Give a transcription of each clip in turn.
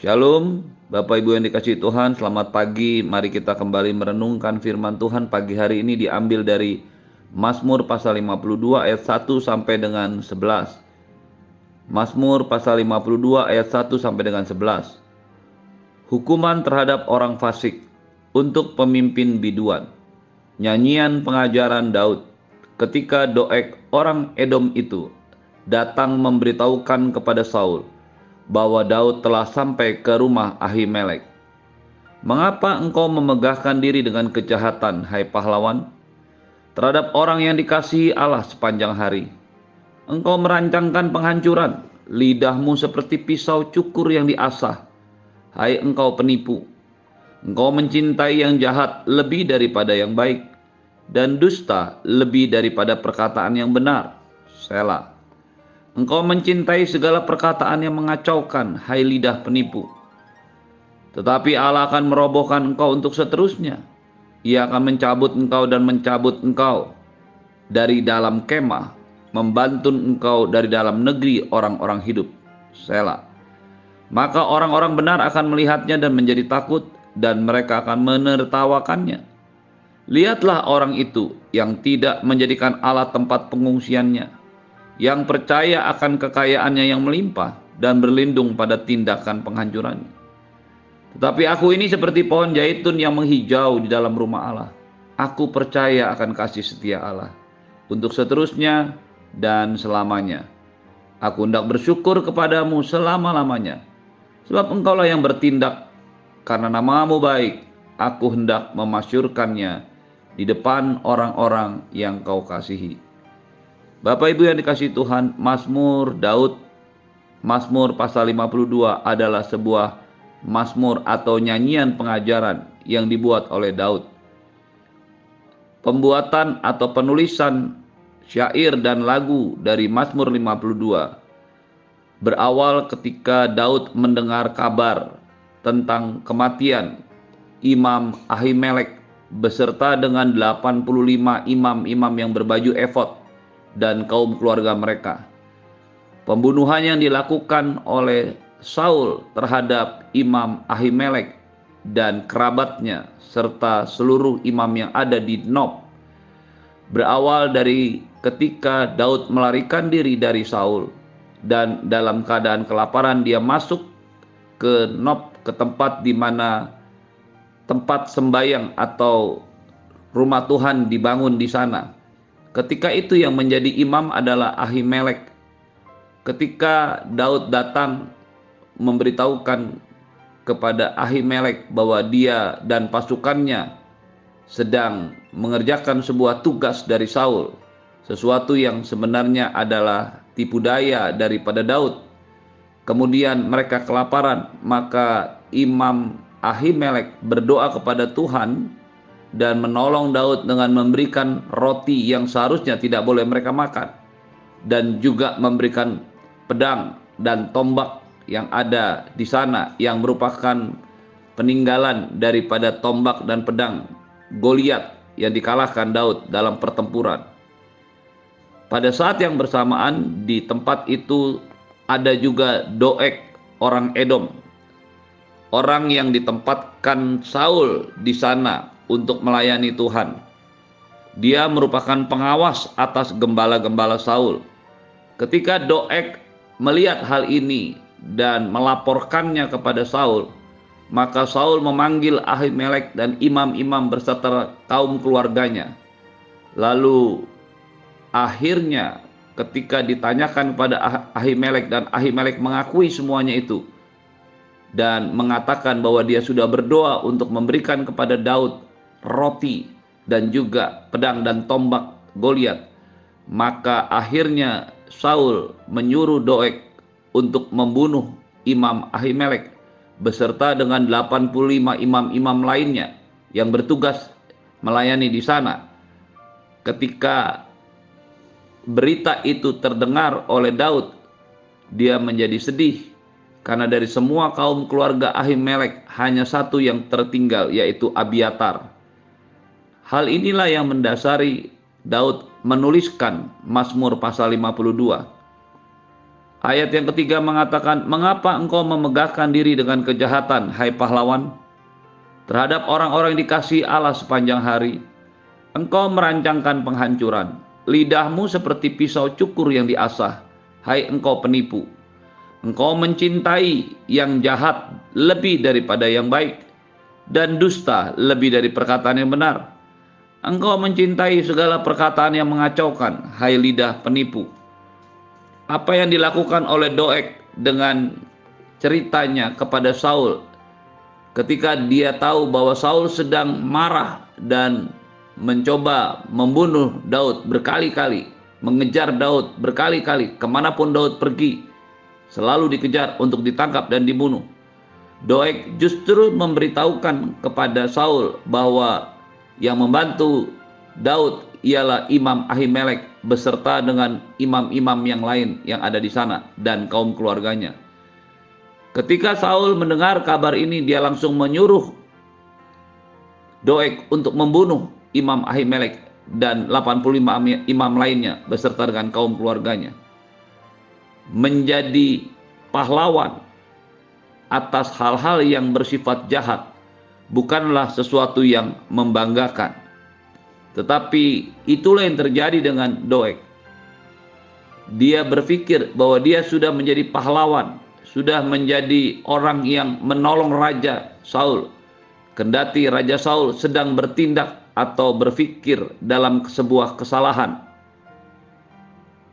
Shalom, Bapak Ibu yang dikasih Tuhan, selamat pagi. Mari kita kembali merenungkan firman Tuhan pagi hari ini diambil dari Mazmur pasal 52 ayat 1 sampai dengan 11. Mazmur pasal 52 ayat 1 sampai dengan 11. Hukuman terhadap orang fasik untuk pemimpin biduan. Nyanyian pengajaran Daud ketika Doeg orang Edom itu datang memberitahukan kepada Saul bahwa Daud telah sampai ke rumah Ahimelek. Mengapa engkau memegahkan diri dengan kejahatan, hai pahlawan? Terhadap orang yang dikasihi Allah sepanjang hari. Engkau merancangkan penghancuran, lidahmu seperti pisau cukur yang diasah. Hai engkau penipu, engkau mencintai yang jahat lebih daripada yang baik, dan dusta lebih daripada perkataan yang benar. Selah. Engkau mencintai segala perkataan yang mengacaukan, hai lidah penipu. Tetapi Allah akan merobohkan engkau untuk seterusnya. Ia akan mencabut engkau dan mencabut engkau dari dalam kemah, membantun engkau dari dalam negeri orang-orang hidup. Sela. Maka orang-orang benar akan melihatnya dan menjadi takut dan mereka akan menertawakannya. Lihatlah orang itu yang tidak menjadikan Allah tempat pengungsiannya yang percaya akan kekayaannya yang melimpah dan berlindung pada tindakan penghancurannya. Tetapi aku ini seperti pohon zaitun yang menghijau di dalam rumah Allah. Aku percaya akan kasih setia Allah untuk seterusnya dan selamanya. Aku hendak bersyukur kepadamu selama-lamanya. Sebab engkaulah yang bertindak karena namamu baik. Aku hendak memasyurkannya di depan orang-orang yang kau kasihi. Bapak Ibu yang dikasih Tuhan, Mazmur Daud Mazmur pasal 52 adalah sebuah mazmur atau nyanyian pengajaran yang dibuat oleh Daud. Pembuatan atau penulisan syair dan lagu dari Mazmur 52 berawal ketika Daud mendengar kabar tentang kematian Imam Ahimelek beserta dengan 85 imam-imam yang berbaju efod dan kaum keluarga mereka. Pembunuhan yang dilakukan oleh Saul terhadap Imam Ahimelek dan kerabatnya serta seluruh imam yang ada di Nob berawal dari ketika Daud melarikan diri dari Saul dan dalam keadaan kelaparan dia masuk ke Nob ke tempat di mana tempat sembayang atau rumah Tuhan dibangun di sana Ketika itu yang menjadi imam adalah Ahimelek. Ketika Daud datang memberitahukan kepada Ahimelek bahwa dia dan pasukannya sedang mengerjakan sebuah tugas dari Saul, sesuatu yang sebenarnya adalah tipu daya daripada Daud. Kemudian mereka kelaparan, maka Imam Ahimelek berdoa kepada Tuhan dan menolong Daud dengan memberikan roti yang seharusnya tidak boleh mereka makan dan juga memberikan pedang dan tombak yang ada di sana yang merupakan peninggalan daripada tombak dan pedang Goliat yang dikalahkan Daud dalam pertempuran. Pada saat yang bersamaan di tempat itu ada juga Doeg orang Edom. Orang yang ditempatkan Saul di sana untuk melayani Tuhan. Dia merupakan pengawas atas gembala-gembala Saul. Ketika Doeg melihat hal ini dan melaporkannya kepada Saul, maka Saul memanggil Ahimelek dan imam-imam berserta kaum keluarganya. Lalu akhirnya ketika ditanyakan kepada ah-, Ahimelek dan Ahimelek mengakui semuanya itu dan mengatakan bahwa dia sudah berdoa untuk memberikan kepada Daud roti dan juga pedang dan tombak Goliat. Maka akhirnya Saul menyuruh Doeg untuk membunuh Imam Ahimelek beserta dengan 85 imam-imam lainnya yang bertugas melayani di sana. Ketika berita itu terdengar oleh Daud, dia menjadi sedih karena dari semua kaum keluarga Ahimelek hanya satu yang tertinggal yaitu Abiatar. Hal inilah yang mendasari Daud menuliskan Mazmur pasal 52. Ayat yang ketiga mengatakan, "Mengapa engkau memegahkan diri dengan kejahatan, hai pahlawan? Terhadap orang-orang yang dikasih Allah sepanjang hari, engkau merancangkan penghancuran. Lidahmu seperti pisau cukur yang diasah, hai engkau penipu. Engkau mencintai yang jahat lebih daripada yang baik, dan dusta lebih dari perkataan yang benar. Engkau mencintai segala perkataan yang mengacaukan, hai lidah penipu." apa yang dilakukan oleh Doeg dengan ceritanya kepada Saul ketika dia tahu bahwa Saul sedang marah dan mencoba membunuh Daud berkali-kali, mengejar Daud berkali-kali, ke mana pun Daud pergi, selalu dikejar untuk ditangkap dan dibunuh. Doeg justru memberitahukan kepada Saul bahwa yang membantu Daud ialah Imam Ahimelek beserta dengan imam-imam yang lain yang ada di sana dan kaum keluarganya. Ketika Saul mendengar kabar ini, dia langsung menyuruh Doeg untuk membunuh Imam Ahimelek dan 85 imam lainnya beserta dengan kaum keluarganya. Menjadi pahlawan atas hal-hal yang bersifat jahat bukanlah sesuatu yang membanggakan tetapi itulah yang terjadi dengan Doeg. Dia berpikir bahwa dia sudah menjadi pahlawan, sudah menjadi orang yang menolong Raja Saul. Kendati Raja Saul sedang bertindak atau berpikir dalam sebuah kesalahan.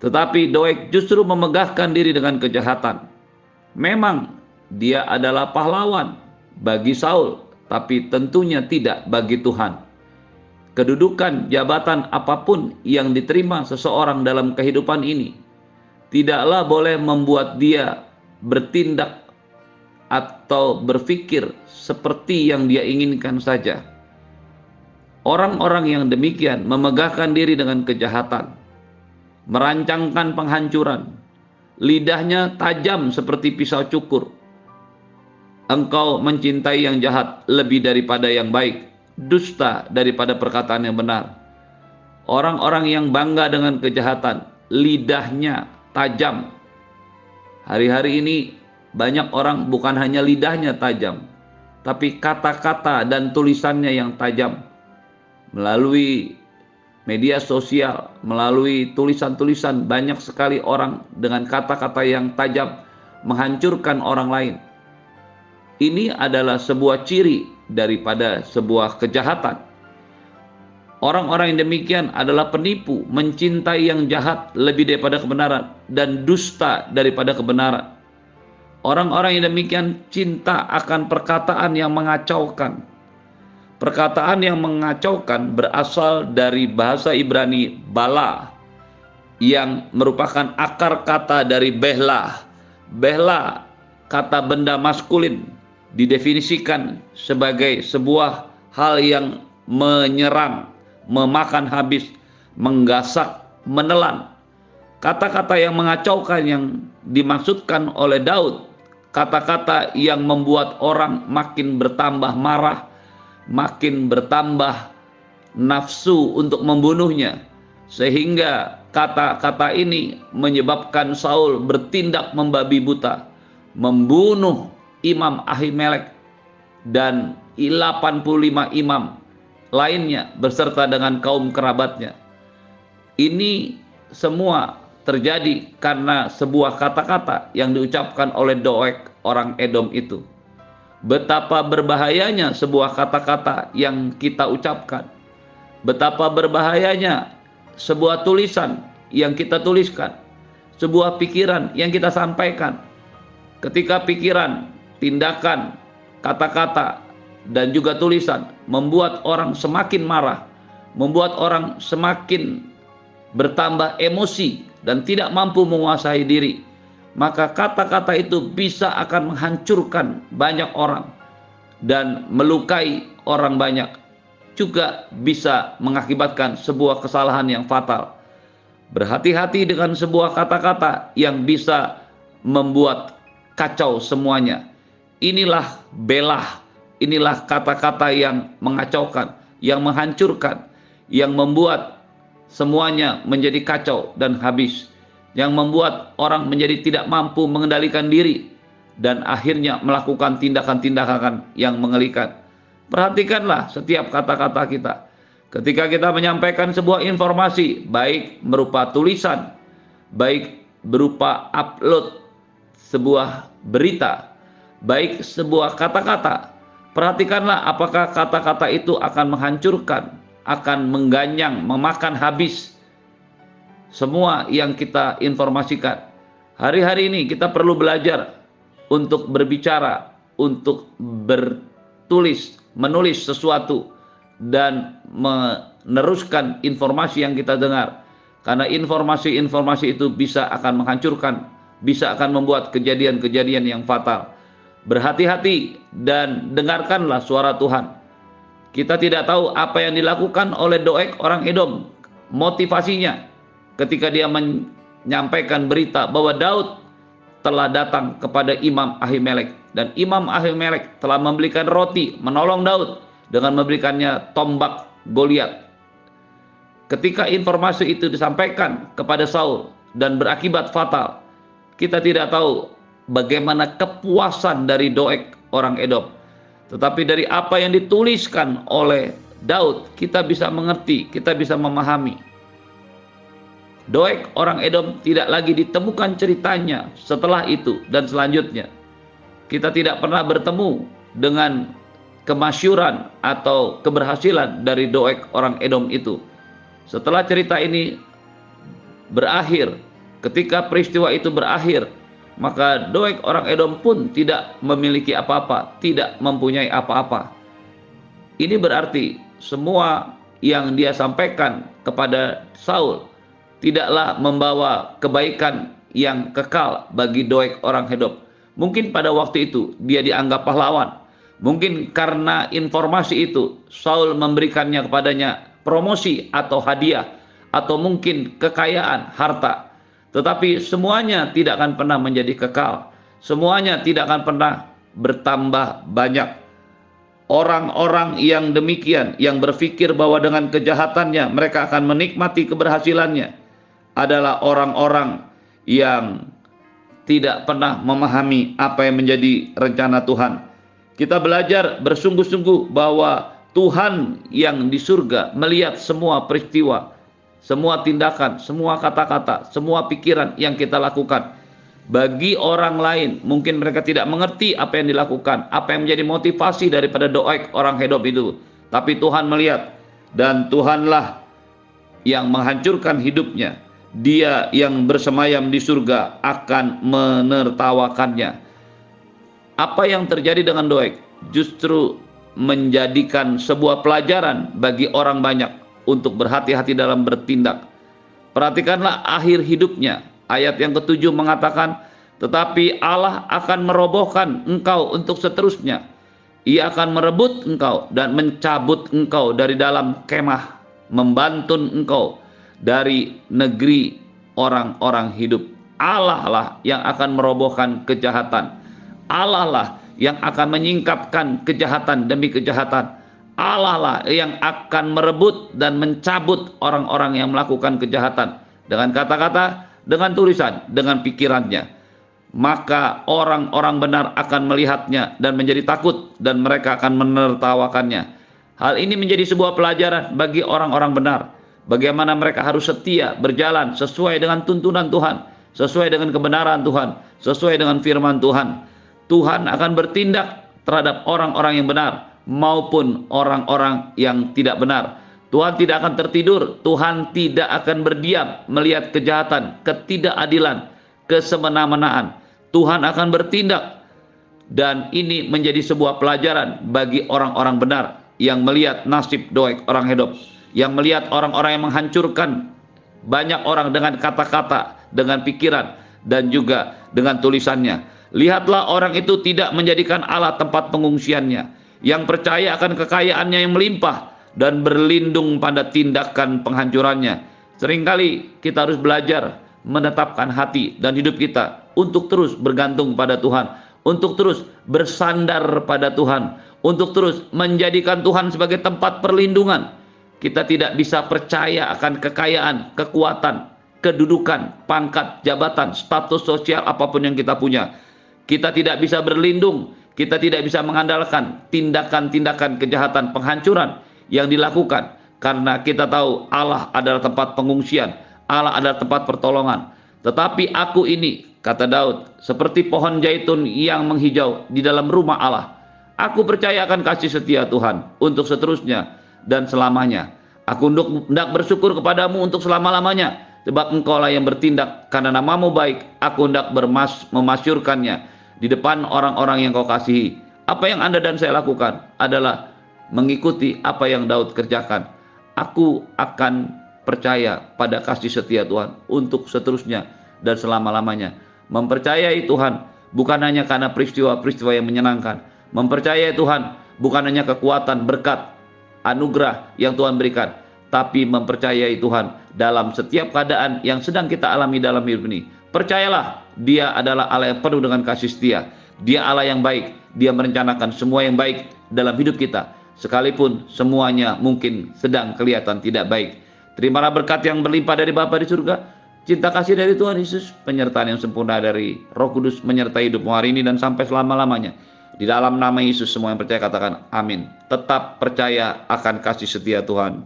Tetapi Doeg justru memegahkan diri dengan kejahatan. Memang dia adalah pahlawan bagi Saul, tapi tentunya tidak bagi Tuhan kedudukan, jabatan apa pun yang diterima seseorang dalam kehidupan ini tidaklah boleh membuat dia bertindak atau berpikir seperti yang dia inginkan saja. Orang-orang yang demikian memegahkan diri dengan kejahatan, merancangkan penghancuran, lidahnya tajam seperti pisau cukur. Engkau mencintai yang jahat lebih daripada yang baik, dusta daripada perkataan yang benar. Orang-orang yang bangga dengan kejahatan, lidahnya tajam. Hari-hari ini banyak orang bukan hanya lidahnya tajam, tapi kata-kata dan tulisannya yang tajam. Melalui media sosial, melalui tulisan-tulisan banyak sekali orang dengan kata-kata yang tajam menghancurkan orang lain. Ini adalah sebuah ciri daripada sebuah kejahatan. Orang-orang yang demikian adalah penipu, mencintai yang jahat lebih daripada kebenaran dan dusta daripada kebenaran. Orang-orang yang demikian cinta akan perkataan yang mengacaukan. Perkataan yang mengacaukan berasal dari bahasa Ibrani bala yang merupakan akar kata dari behlah. Behlah kata benda maskulin didefinisikan sebagai sebuah hal yang menyerang, memakan habis, menggasak, menelan. Kata-kata yang mengacaukan yang dimaksudkan oleh Daud, kata-kata yang membuat orang makin bertambah marah, makin bertambah nafsu untuk membunuhnya, sehingga kata-kata ini menyebabkan Saul bertindak membabi buta, membunuh Imam Ahimelek dan 85 imam lainnya beserta dengan kaum kerabatnya. Ini semua terjadi karena sebuah kata-kata yang diucapkan oleh Doeg orang Edom itu. Betapa berbahayanya sebuah kata-kata yang kita ucapkan. Betapa berbahayanya sebuah tulisan yang kita tuliskan. Sebuah pikiran yang kita sampaikan. Ketika pikiran tindakan, kata-kata, dan juga tulisan membuat orang semakin marah, membuat orang semakin bertambah emosi dan tidak mampu menguasai diri. Maka kata-kata itu bisa akan menghancurkan banyak orang dan melukai orang banyak. Juga bisa mengakibatkan sebuah kesalahan yang fatal. Berhati-hati dengan sebuah kata-kata yang bisa membuat kacau semuanya Inilah belah, inilah kata-kata yang mengacaukan, yang menghancurkan, yang membuat semuanya menjadi kacau dan habis. yang membuat orang menjadi tidak mampu mengendalikan diri dan akhirnya melakukan tindakan-tindakan yang mengerikan. Perhatikanlah setiap kata-kata kita. Ketika kita menyampaikan sebuah informasi, baik berupa tulisan, baik berupa upload sebuah berita, baik sebuah kata-kata, perhatikanlah apakah kata-kata itu akan menghancurkan, akan mengganyang, memakan habis semua yang kita informasikan. Hari-hari ini kita perlu belajar untuk berbicara, untuk bertulis, menulis sesuatu dan meneruskan informasi yang kita dengar. Karena informasi-informasi itu bisa akan menghancurkan, bisa akan membuat kejadian-kejadian yang fatal. Berhati-hati dan dengarkanlah suara Tuhan. Kita tidak tahu apa yang dilakukan oleh Doek orang Edom, motivasinya, ketika dia menyampaikan berita bahwa Daud telah datang kepada Imam Ahimelek dan Imam Ahimelek telah memberikan roti menolong Daud dengan memberikannya tombak Goliat. Ketika informasi itu disampaikan kepada Saul dan berakibat fatal, kita tidak tahu bagaimana kepuasan dari Doeg orang Edom. Tetapi dari apa yang dituliskan oleh Daud, kita bisa mengerti, kita bisa memahami Doeg orang Edom tidak lagi ditemukan ceritanya setelah itu dan selanjutnya. Kita tidak pernah bertemu dengan kemasyuran atau keberhasilan dari Doeg orang Edom itu. Setelah cerita ini berakhir, ketika peristiwa itu berakhir, maka Doeg orang Edom pun tidak memiliki apa-apa, tidak mempunyai apa-apa. Ini berarti semua yang dia sampaikan kepada Saul tidaklah membawa kebaikan yang kekal bagi Doeg orang Hedop. Mungkin pada waktu itu dia dianggap pahlawan. Mungkin karena informasi itu Saul memberikannya kepadanya promosi atau hadiah atau mungkin kekayaan, harta. Tetapi semuanya tidak akan pernah menjadi kekal. Semuanya tidak akan pernah bertambah banyak. Orang-orang yang demikian yang berpikir bahwa dengan kejahatannya mereka akan menikmati keberhasilannya adalah orang-orang yang tidak pernah memahami apa yang menjadi rencana Tuhan. Kita belajar bersungguh-sungguh bahwa Tuhan yang di surga melihat semua peristiwa, semua tindakan, semua kata-kata, semua pikiran yang kita lakukan. Bagi orang lain, mungkin mereka tidak mengerti apa yang dilakukan, apa yang menjadi motivasi daripada doa orang hidup itu. Tapi Tuhan melihat, dan Tuhanlah yang menghancurkan hidupnya, dia yang bersemayam di surga akan menertawakannya. Apa yang terjadi dengan Doeg justru menjadikan sebuah pelajaran bagi orang banyak untuk berhati-hati dalam bertindak. Perhatikanlah akhir hidupnya. Ayat yang ketujuh mengatakan, tetapi Allah akan merobohkan engkau untuk seterusnya. Ia akan merebut engkau dan mencabut engkau dari dalam kemah, membantun engkau dari negeri orang-orang hidup. Allah lah yang akan merobohkan kejahatan. Allah lah yang akan menyingkapkan kejahatan demi kejahatan. Allah lah yang akan merebut dan mencabut orang-orang yang melakukan kejahatan dengan kata-kata, dengan tulisan, dengan pikirannya. Maka orang-orang benar akan melihatnya dan menjadi takut dan mereka akan menertawakannya. Hal ini menjadi sebuah pelajaran bagi orang-orang benar bagaimana mereka harus setia berjalan sesuai dengan tuntunan Tuhan, sesuai dengan kebenaran Tuhan, sesuai dengan firman Tuhan. Tuhan akan bertindak terhadap orang-orang yang benar maupun orang-orang yang tidak benar. Tuhan tidak akan tertidur, Tuhan tidak akan berdiam melihat kejahatan, ketidakadilan, kesemena-menaan. Tuhan akan bertindak dan ini menjadi sebuah pelajaran bagi orang-orang benar yang melihat nasib doa orang hidup yang melihat orang-orang yang menghancurkan banyak orang dengan kata-kata, dengan pikiran, dan juga dengan tulisannya. Lihatlah orang itu tidak menjadikan Allah tempat pengungsiannya, yang percaya akan kekayaannya yang melimpah dan berlindung pada tindakan penghancurannya. Seringkali kita harus belajar menetapkan hati dan hidup kita untuk terus bergantung pada Tuhan, untuk terus bersandar pada Tuhan, untuk terus menjadikan Tuhan sebagai tempat perlindungan, kita tidak bisa percaya akan kekayaan, kekuatan kedudukan, pangkat, jabatan, status sosial apa pun yang kita punya. Kita tidak bisa berlindung, kita tidak bisa mengandalkan tindakan-tindakan kejahatan penghancuran yang dilakukan karena kita tahu Allah adalah tempat pengungsian, Allah adalah tempat pertolongan. Tetapi aku ini, kata Daud, seperti pohon zaitun yang menghijau di dalam rumah Allah. Aku percaya akan kasih setia Tuhan untuk seterusnya dan selamanya. Aku hendak bersyukur kepadamu untuk selama-lamanya. Sebab engkaulah yang bertindak karena namamu baik. Aku hendak bermas memasyurkannya di depan orang-orang yang kau kasihi. Apa yang anda dan saya lakukan adalah mengikuti apa yang Daud kerjakan. Aku akan percaya pada kasih setia Tuhan untuk seterusnya dan selama-lamanya. Mempercayai Tuhan bukan hanya karena peristiwa-peristiwa yang menyenangkan. Mempercayai Tuhan bukan hanya kekuatan, berkat, anugerah yang Tuhan berikan, tapi mempercayai Tuhan dalam setiap keadaan yang sedang kita alami dalam hidup ini. Percayalah, Dia adalah Allah yang penuh dengan kasih setia. Dia Allah yang baik. Dia merencanakan semua yang baik dalam hidup kita, sekalipun semuanya mungkin sedang kelihatan tidak baik. Terimalah berkat yang berlimpah dari Bapa di surga, cinta kasih dari Tuhan Yesus, penyertaan yang sempurna dari Roh Kudus menyertai hidupmu hari ini dan sampai selama-lamanya. Di dalam nama Yesus semua yang percaya katakan amin. Tetap percaya akan kasih setia Tuhan.